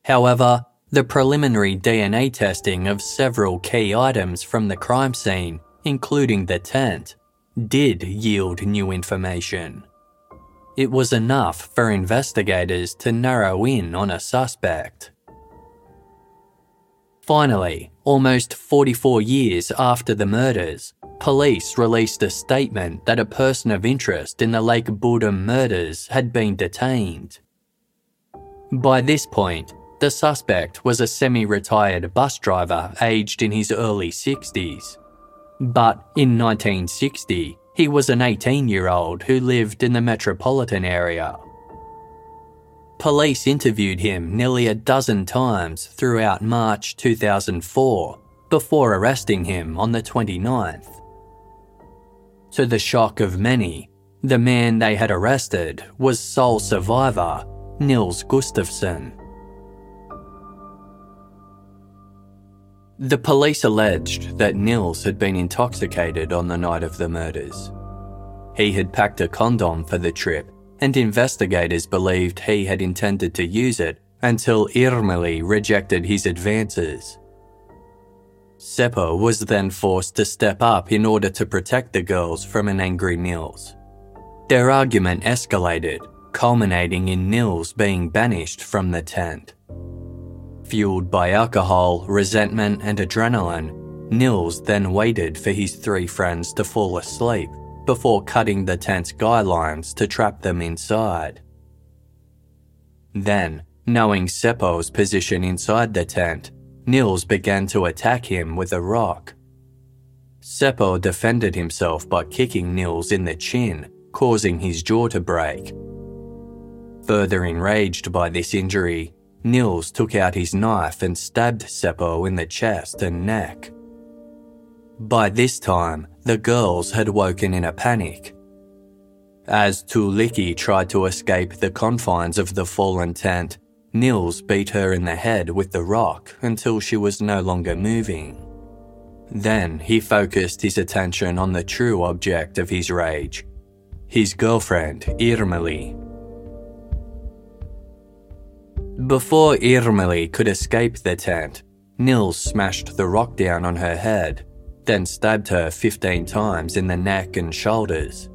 However, the preliminary DNA testing of several key items from the crime scene, including the tent, did yield new information. It was enough for investigators to narrow in on a suspect. Finally, almost 44 years after the murders, police released a statement that a person of interest in the Lake Bodom murders had been detained. By this point, the suspect was a semi retired bus driver aged in his early 60s. But in 1960, he was an 18 year old who lived in the metropolitan area. Police interviewed him nearly a dozen times throughout March 2004 before arresting him on the 29th. To the shock of many, the man they had arrested was sole survivor Nils Gustafsson. The police alleged that Nils had been intoxicated on the night of the murders. He had packed a condom for the trip, and investigators believed he had intended to use it until Irmeli rejected his advances. Seppo was then forced to step up in order to protect the girls from an angry Nils. Their argument escalated, culminating in Nils being banished from the tent. Fueled by alcohol, resentment, and adrenaline, Nils then waited for his three friends to fall asleep before cutting the tent's guy lines to trap them inside. Then, knowing Seppo's position inside the tent, Nils began to attack him with a rock. Seppo defended himself by kicking Nils in the chin, causing his jaw to break. Further enraged by this injury, Nils took out his knife and stabbed Seppo in the chest and neck. By this time, the girls had woken in a panic. As Tuulikki tried to escape the confines of the fallen tent, Nils beat her in the head with the rock until she was no longer moving. Then he focused his attention on the true object of his rage his girlfriend, Irmeli. Before Irmeli could escape the tent, Nils smashed the rock down on her head then stabbed her 15 times in the neck and shoulders.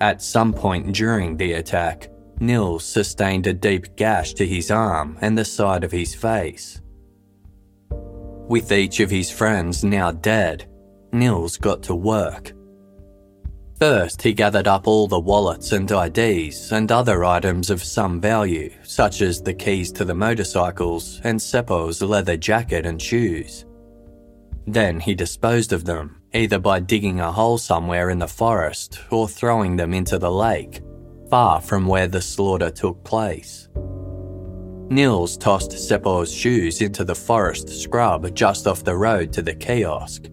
At some point during the attack, Nils sustained a deep gash to his arm and the side of his face. With each of his friends now dead, Nils got to work. First, he gathered up all the wallets and IDs and other items of some value, such as the keys to the motorcycles and Seppo's leather jacket and shoes. Then he disposed of them, either by digging a hole somewhere in the forest or throwing them into the lake, far from where the slaughter took place. Nils tossed Seppo's shoes into the forest scrub just off the road to the kiosk.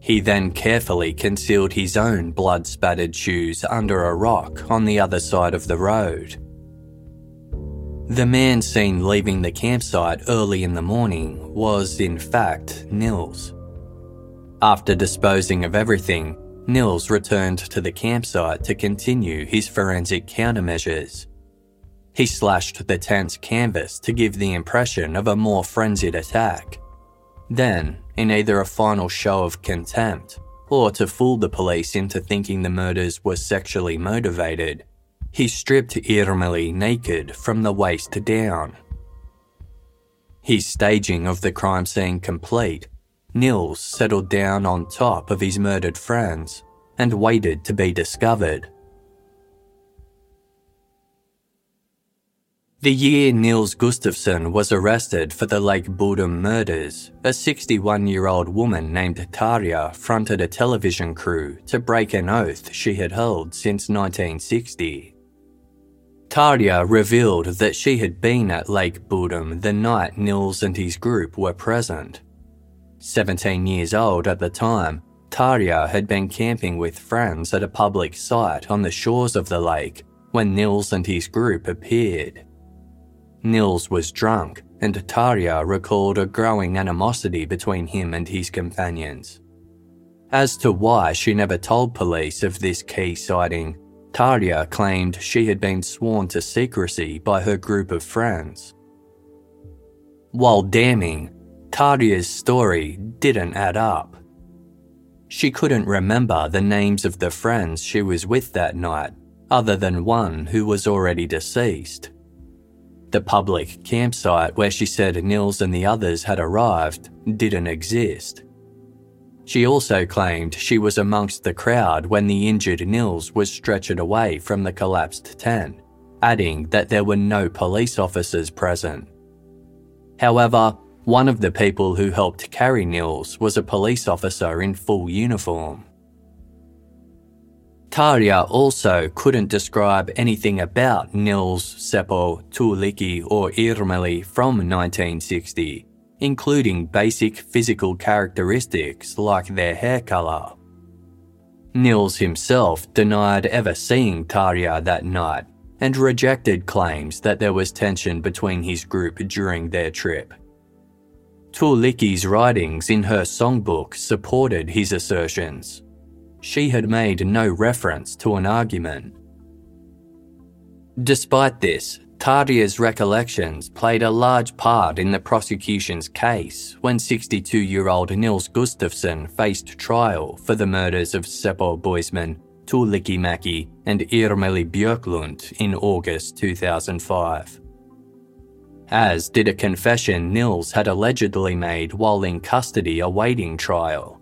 He then carefully concealed his own blood spattered shoes under a rock on the other side of the road. The man seen leaving the campsite early in the morning was, in fact, Nils. After disposing of everything, Nils returned to the campsite to continue his forensic countermeasures. He slashed the tent's canvas to give the impression of a more frenzied attack. Then, in either a final show of contempt or to fool the police into thinking the murders were sexually motivated, he stripped Irmeli naked from the waist down. His staging of the crime scene complete, Nils settled down on top of his murdered friends and waited to be discovered. The year Nils Gustafsson was arrested for the Lake Bodom murders, a 61 year old woman named Tarja fronted a television crew to break an oath she had held since 1960. Tarja revealed that she had been at Lake Bodom the night Nils and his group were present 17 years old at the time, Tarja had been camping with friends at a public site on the shores of the lake when Nils and his group appeared. Nils was drunk, and Tarja recalled a growing animosity between him and his companions. As to why she never told police of this key sighting, Tarja claimed she had been sworn to secrecy by her group of friends. While damning, Tarja's story didn't add up. She couldn't remember the names of the friends she was with that night, other than one who was already deceased. The public campsite where she said Nils and the others had arrived didn't exist. She also claimed she was amongst the crowd when the injured Nils was stretchered away from the collapsed tent, adding that there were no police officers present. However, one of the people who helped carry Nils was a police officer in full uniform. Tarja also couldn't describe anything about Nils, Seppo, Tuulikki, or Irmeli from 1960, including basic physical characteristics like their hair colour. Nils himself denied ever seeing Tarja that night and rejected claims that there was tension between his group during their trip. Tuulikki's writings in her songbook supported his assertions. She had made no reference to an argument. Despite this, Tarja's recollections played a large part in the prosecution's case when 62 year old Nils Gustafsson faced trial for the murders of Seppo Boisman, Tuulikki Mäki, and Irmeli Björklund in August 2005 as did a confession Nils had allegedly made while in custody awaiting trial.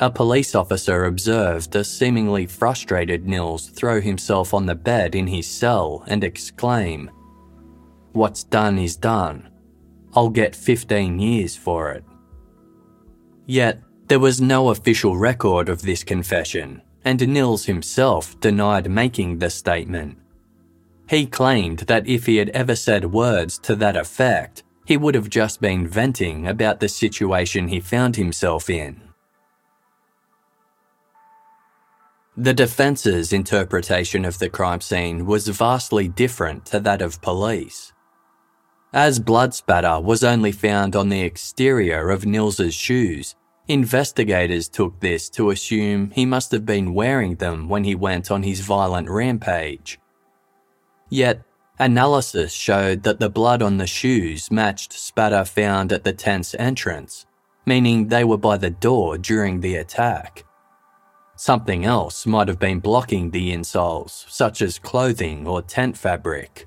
A police officer observed the seemingly frustrated Nils throw himself on the bed in his cell and exclaim, What's done is done. I'll get 15 years for it. Yet, There was no official record of this confession, and Nils himself denied making the statement. He claimed that if he had ever said words to that effect, he would have just been venting about the situation he found himself in. The defence's interpretation of the crime scene was vastly different to that of police. As blood spatter was only found on the exterior of Nils's shoes, Investigators took this to assume he must have been wearing them when he went on his violent rampage. Yet, analysis showed that the blood on the shoes matched spatter found at the tent's entrance, meaning they were by the door during the attack. Something else might have been blocking the insoles, such as clothing or tent fabric.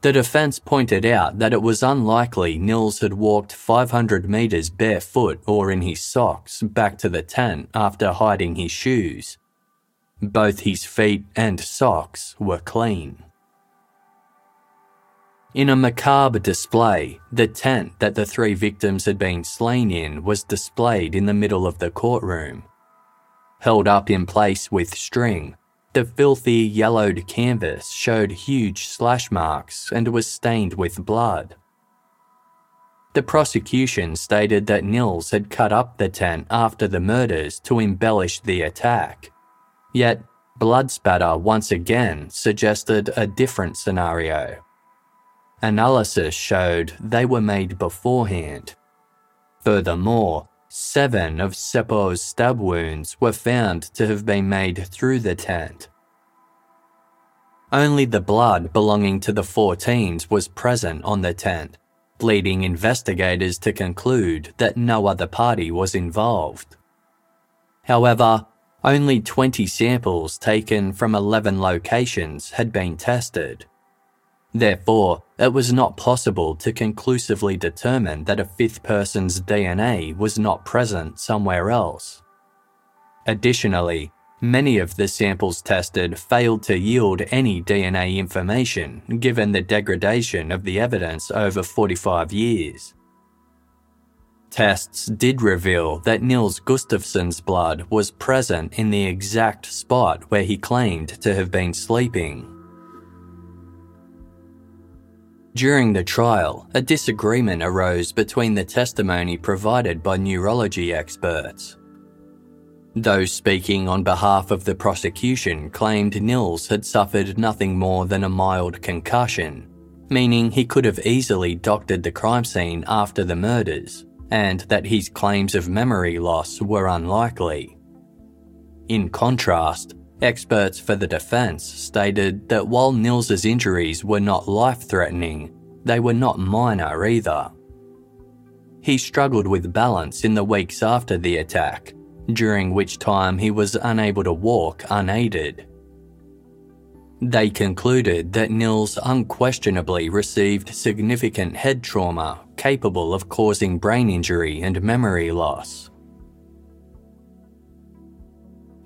The defense pointed out that it was unlikely Nils had walked 500 metres barefoot or in his socks back to the tent after hiding his shoes. Both his feet and socks were clean. In a macabre display, the tent that the three victims had been slain in was displayed in the middle of the courtroom. Held up in place with string, the filthy, yellowed canvas showed huge slash marks and was stained with blood. The prosecution stated that Nils had cut up the tent after the murders to embellish the attack. Yet, blood spatter once again suggested a different scenario. Analysis showed they were made beforehand. Furthermore, Seven of Seppo's stab wounds were found to have been made through the tent. Only the blood belonging to the 14s was present on the tent, leading investigators to conclude that no other party was involved. However, only 20 samples taken from 11 locations had been tested. Therefore, it was not possible to conclusively determine that a fifth person's DNA was not present somewhere else. Additionally, many of the samples tested failed to yield any DNA information given the degradation of the evidence over 45 years. Tests did reveal that Nils Gustafsson's blood was present in the exact spot where he claimed to have been sleeping during the trial, a disagreement arose between the testimony provided by neurology experts. Those speaking on behalf of the prosecution claimed Nils had suffered nothing more than a mild concussion, meaning he could have easily doctored the crime scene after the murders, and that his claims of memory loss were unlikely. In contrast, Experts for the defense stated that while Nils's injuries were not life threatening, they were not minor either. He struggled with balance in the weeks after the attack, during which time he was unable to walk unaided. They concluded that Nils unquestionably received significant head trauma capable of causing brain injury and memory loss.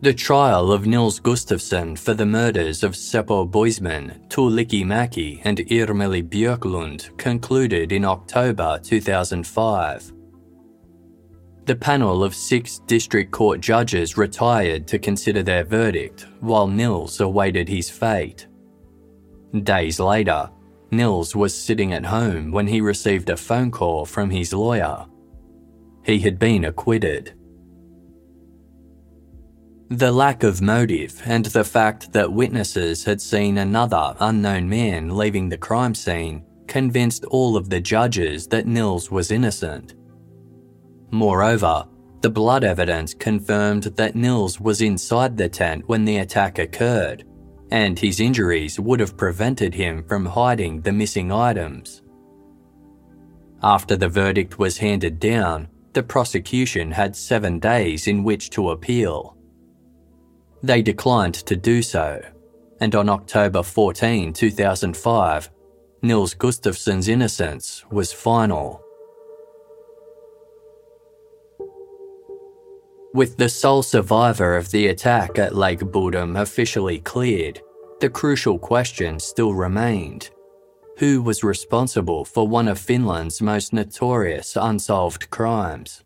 The trial of Nils Gustafsson for the murders of Seppo Boisman, Tuulikki Mäki, and Irmeli Björklund concluded in October 2005. The panel of six district court judges retired to consider their verdict while Nils awaited his fate. Days later, Nils was sitting at home when he received a phone call from his lawyer. He had been acquitted. The lack of motive and the fact that witnesses had seen another unknown man leaving the crime scene convinced all of the judges that Nils was innocent. Moreover, the blood evidence confirmed that Nils was inside the tent when the attack occurred, and his injuries would have prevented him from hiding the missing items. After the verdict was handed down, the prosecution had seven days in which to appeal. They declined to do so, and on October 14, 2005, Nils Gustafsson's innocence was final. With the sole survivor of the attack at Lake Bodom officially cleared, the crucial question still remained. Who was responsible for one of Finland's most notorious unsolved crimes?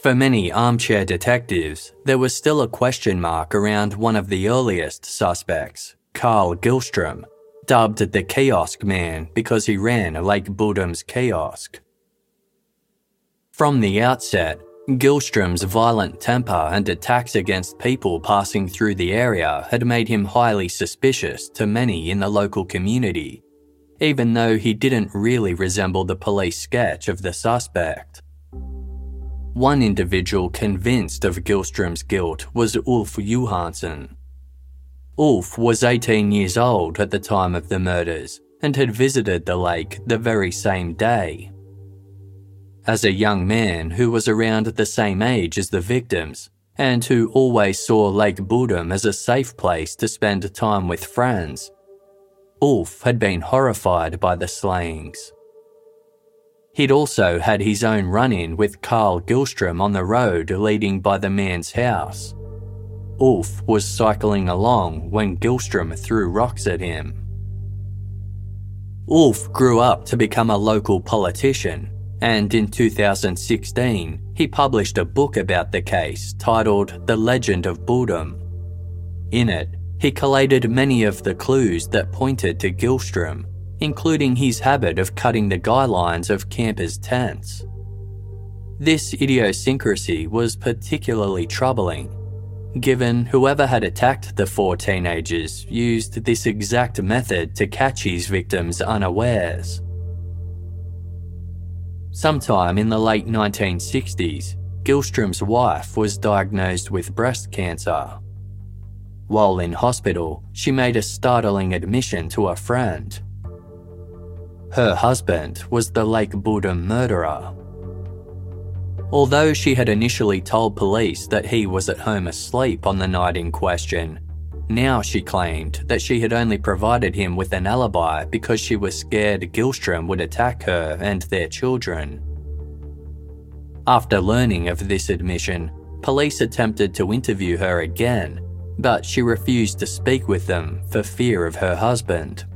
For many armchair detectives, there was still a question mark around one of the earliest suspects, Carl Gyllström, dubbed the Kiosk Man because he ran Lake Bodom's kiosk. From the outset, Gyllström's violent temper and attacks against people passing through the area had made him highly suspicious to many in the local community, even though he didn't really resemble the police sketch of the suspect. One individual convinced of Gyllström's guilt was Ulf Johansson. Ulf was 18 years old at the time of the murders and had visited the lake the very same day as a young man who was around the same age as the victims and who always saw Lake Bodom as a safe place to spend time with friends, Ulf had been horrified by the slayings. He'd also had his own run in with Carl Gyllström on the road leading by the man's house. Ulf was cycling along when Gyllström threw rocks at him. Ulf grew up to become a local politician and in 2016, he published a book about the case titled The Legend of Bodom. In it, he collated many of the clues that pointed to Gyllström, including his habit of cutting the guy lines of campers' tents. This idiosyncrasy was particularly troubling, given whoever had attacked the four teenagers used this exact method to catch his victims unawares. Sometime in the late 1960s, Gyllström's wife was diagnosed with breast cancer. While in hospital, she made a startling admission to a friend. Her husband was the Lake Bodom murderer. Although she had initially told police that he was at home asleep on the night in question, now she claimed that she had only provided him with an alibi because she was scared Gyllström would attack her and their children. After learning of this admission, police attempted to interview her again, but she refused to speak with them for fear of her husband.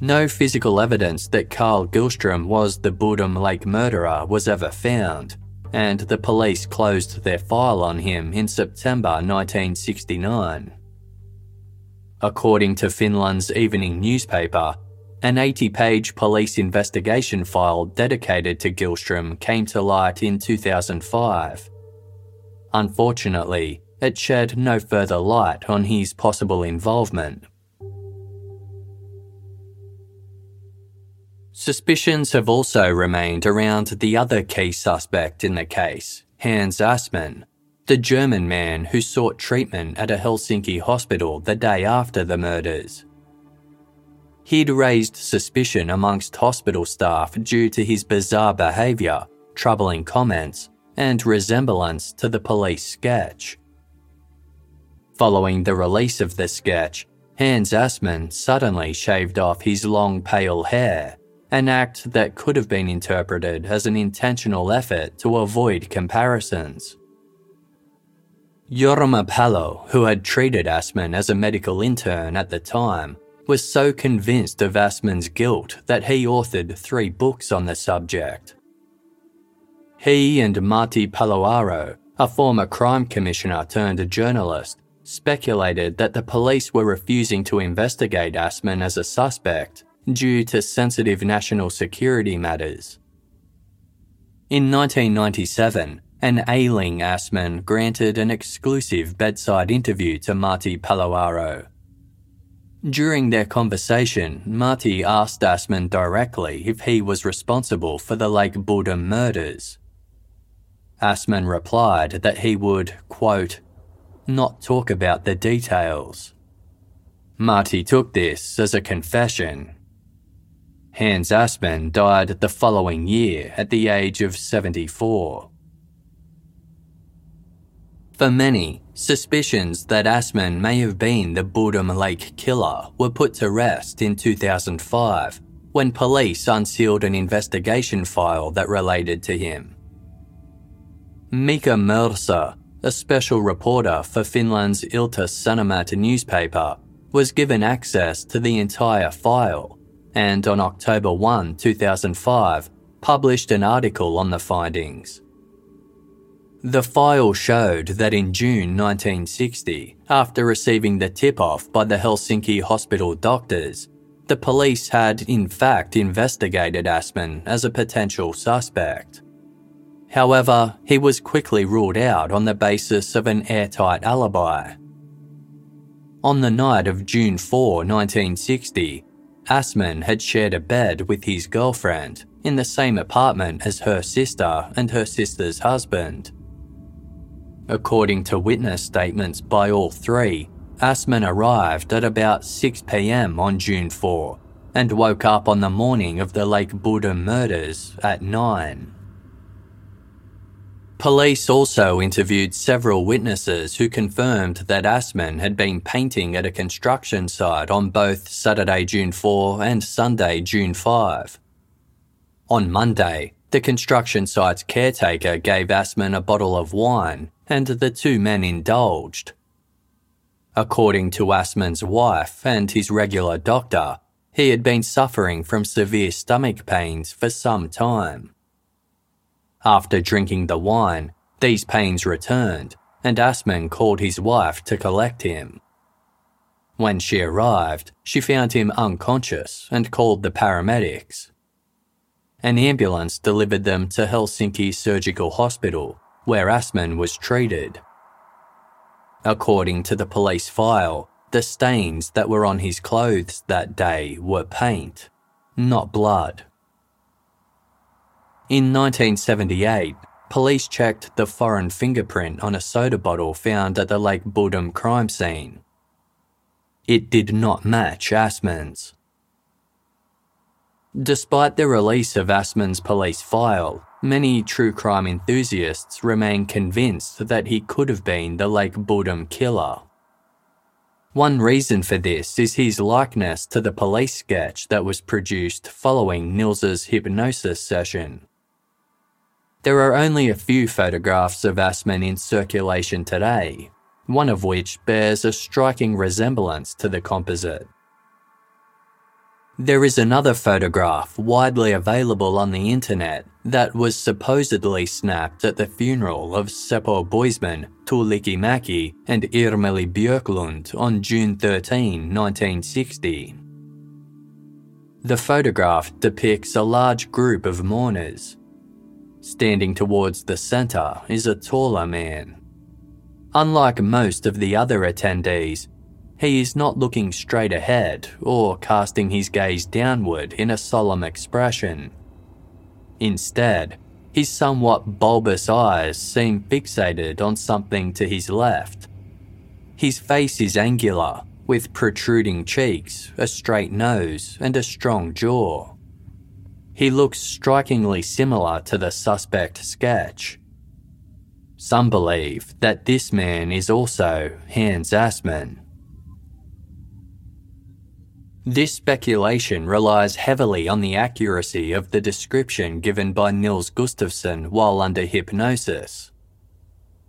No physical evidence that Carl Gyllström was the Bodom Lake murderer was ever found, and the police closed their file on him in September 1969. According to Finland's evening newspaper, an 80 page police investigation file dedicated to Gyllström came to light in 2005. Unfortunately, it shed no further light on his possible involvement. Suspicions have also remained around the other key suspect in the case, Hans Assmann, the German man who sought treatment at a Helsinki hospital the day after the murders. He'd raised suspicion amongst hospital staff due to his bizarre behaviour, troubling comments, and resemblance to the police sketch. Following the release of the sketch, Hans Assmann suddenly shaved off his long pale hair an act that could have been interpreted as an intentional effort to avoid comparisons. Jorma Palo, who had treated Assmann as a medical intern at the time, was so convinced of Assmann's guilt that he authored three books on the subject. He and Martti Paloaro, a former crime commissioner turned journalist, speculated that the police were refusing to investigate Assmann as a suspect due to sensitive national security matters. In 1997, an ailing Assmann granted an exclusive bedside interview to Martti Paloaro. During their conversation, Martti asked Assmann directly if he was responsible for the Lake Bodom murders. Assmann replied that he would, quote, not talk about the details. Martti took this as a confession Hans Assmann died the following year at the age of 74. For many, suspicions that Assmann may have been the Bodom Lake killer were put to rest in 2005 when police unsealed an investigation file that related to him. Mika Mersa, a special reporter for Finland's Ilta-Sanomat newspaper, was given access to the entire file and on October 1, 2005, published an article on the findings. The file showed that in June 1960, after receiving the tip off by the Helsinki hospital doctors, the police had in fact investigated Assmann as a potential suspect. However, he was quickly ruled out on the basis of an airtight alibi. On the night of June 4, 1960, Assmann had shared a bed with his girlfriend in the same apartment as her sister and her sister's husband. According to witness statements by all three, Assmann arrived at about 6 pm on June 4 and woke up on the morning of the Lake Bodom murders at 9. Police also interviewed several witnesses who confirmed that Assmann had been painting at a construction site on both Saturday, June 4 and Sunday, June 5. On Monday, the construction site's caretaker gave Assmann a bottle of wine and the two men indulged. According to Assmann's wife and his regular doctor, he had been suffering from severe stomach pains for some time. After drinking the wine, these pains returned, and Assmann called his wife to collect him. When she arrived, she found him unconscious and called the paramedics. An ambulance delivered them to Helsinki Surgical Hospital, where Assmann was treated. According to the police file, the stains that were on his clothes that day were paint, not blood. In 1978, police checked the foreign fingerprint on a soda bottle found at the Lake Bodom crime scene. It did not match Assmann's. Despite the release of Assmann's police file, many true crime enthusiasts remain convinced that he could have been the Lake Bodom killer. One reason for this is his likeness to the police sketch that was produced following Nils's hypnosis session. There are only a few photographs of Assmann in circulation today, one of which bears a striking resemblance to the composite. There is another photograph widely available on the internet that was supposedly snapped at the funeral of Seppo Boisman, Tuulikki Mäki, and Irmeli Björklund on June 13, 1960. The photograph depicts a large group of mourners. Standing towards the centre is a taller man. Unlike most of the other attendees, he is not looking straight ahead or casting his gaze downward in a solemn expression. Instead, his somewhat bulbous eyes seem fixated on something to his left. His face is angular, with protruding cheeks, a straight nose, and a strong jaw. He looks strikingly similar to the suspect sketch. Some believe that this man is also Hans Assmann. This speculation relies heavily on the accuracy of the description given by Nils Gustafsson while under hypnosis.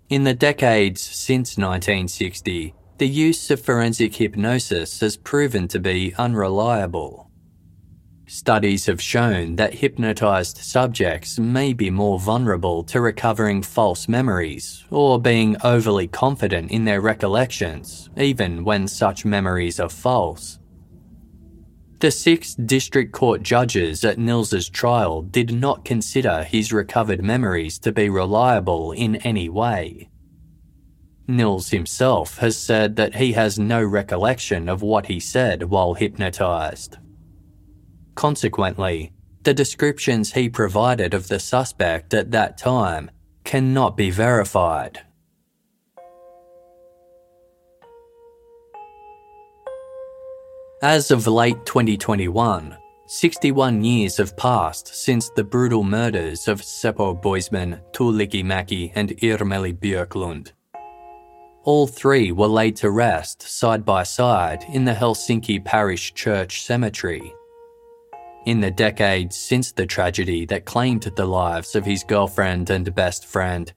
In the decades since 1960, the use of forensic hypnosis has proven to be unreliable. Studies have shown that hypnotized subjects may be more vulnerable to recovering false memories or being overly confident in their recollections, even when such memories are false. The six district court judges at Nils's trial did not consider his recovered memories to be reliable in any way. Nils himself has said that he has no recollection of what he said while hypnotized. Consequently, the descriptions he provided of the suspect at that time cannot be verified. As of late 2021, 61 years have passed since the brutal murders of Seppo Boisman, Tuulikki Mäki, and Irmeli Björklund. All three were laid to rest side by side in the Helsinki Parish Church Cemetery. In the decades since the tragedy that claimed the lives of his girlfriend and best friend,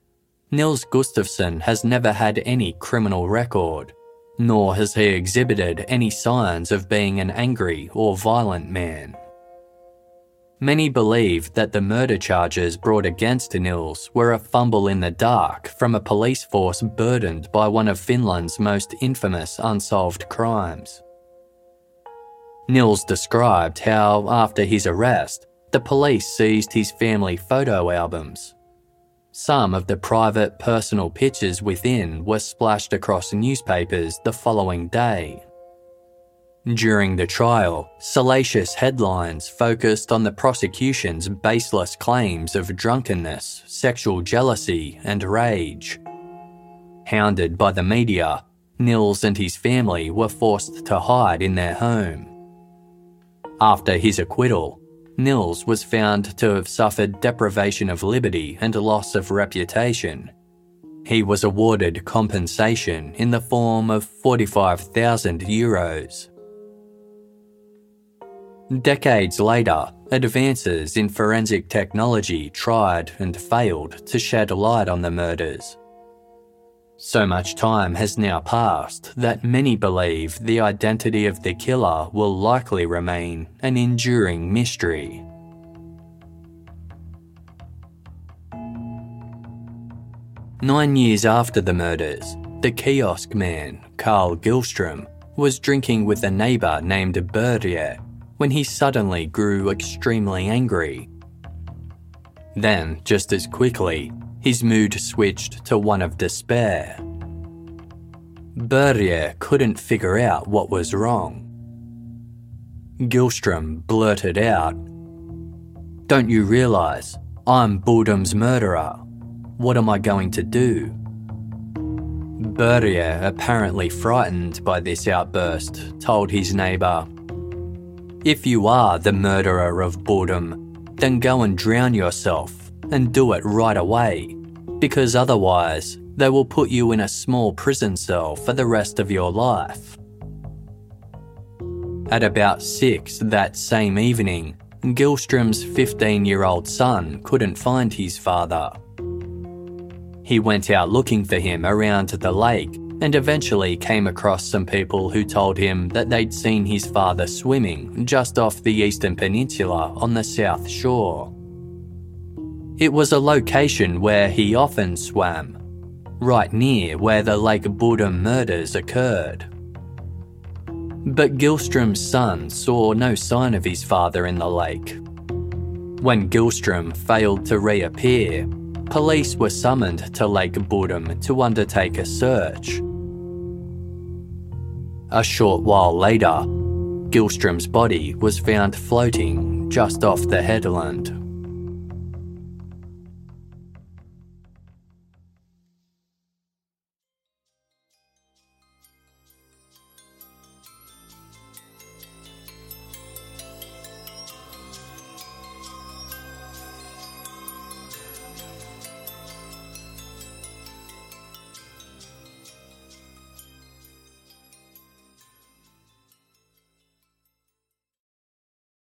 Nils Gustafsson has never had any criminal record nor has he exhibited any signs of being an angry or violent man. Many believe that the murder charges brought against Nils were a fumble in the dark from a police force burdened by one of Finland's most infamous unsolved crimes. Nils described how, after his arrest, the police seized his family photo albums. Some of the private personal pictures within were splashed across newspapers the following day. During the trial, salacious headlines focused on the prosecution's baseless claims of drunkenness, sexual jealousy, and rage. Hounded by the media, Nils and his family were forced to hide in their home. After his acquittal, Nils was found to have suffered deprivation of liberty and loss of reputation. He was awarded compensation in the form of 45,000 euros. Decades later, advances in forensic technology tried and failed to shed light on the murders. So much time has now passed that many believe the identity of the killer will likely remain an enduring mystery. Nine years after the murders, the kiosk man, Carl Gyllström, was drinking with a neighbour named Börje when he suddenly grew extremely angry. Then, just as quickly, his mood switched to one of despair. Börje couldn't figure out what was wrong. Gyllström blurted out, Don't you realise I'm Bodom's murderer? What am I going to do? Börje, apparently frightened by this outburst, told his neighbour, if you are the murderer of Bodom, then go and drown yourself and do it right away, because otherwise they will put you in a small prison cell for the rest of your life. At about 6 that same evening, Gyllström's 15 year old son couldn't find his father. He went out looking for him around the lake and eventually came across some people who told him that they'd seen his father swimming just off the eastern peninsula on the south shore. It was a location where he often swam, right near where the Lake Bodom murders occurred. But Gyllström's son saw no sign of his father in the lake. When Gyllström failed to reappear, police were summoned to Lake Bodom to undertake a search. A short while later, Gyllström's body was found floating just off the headland.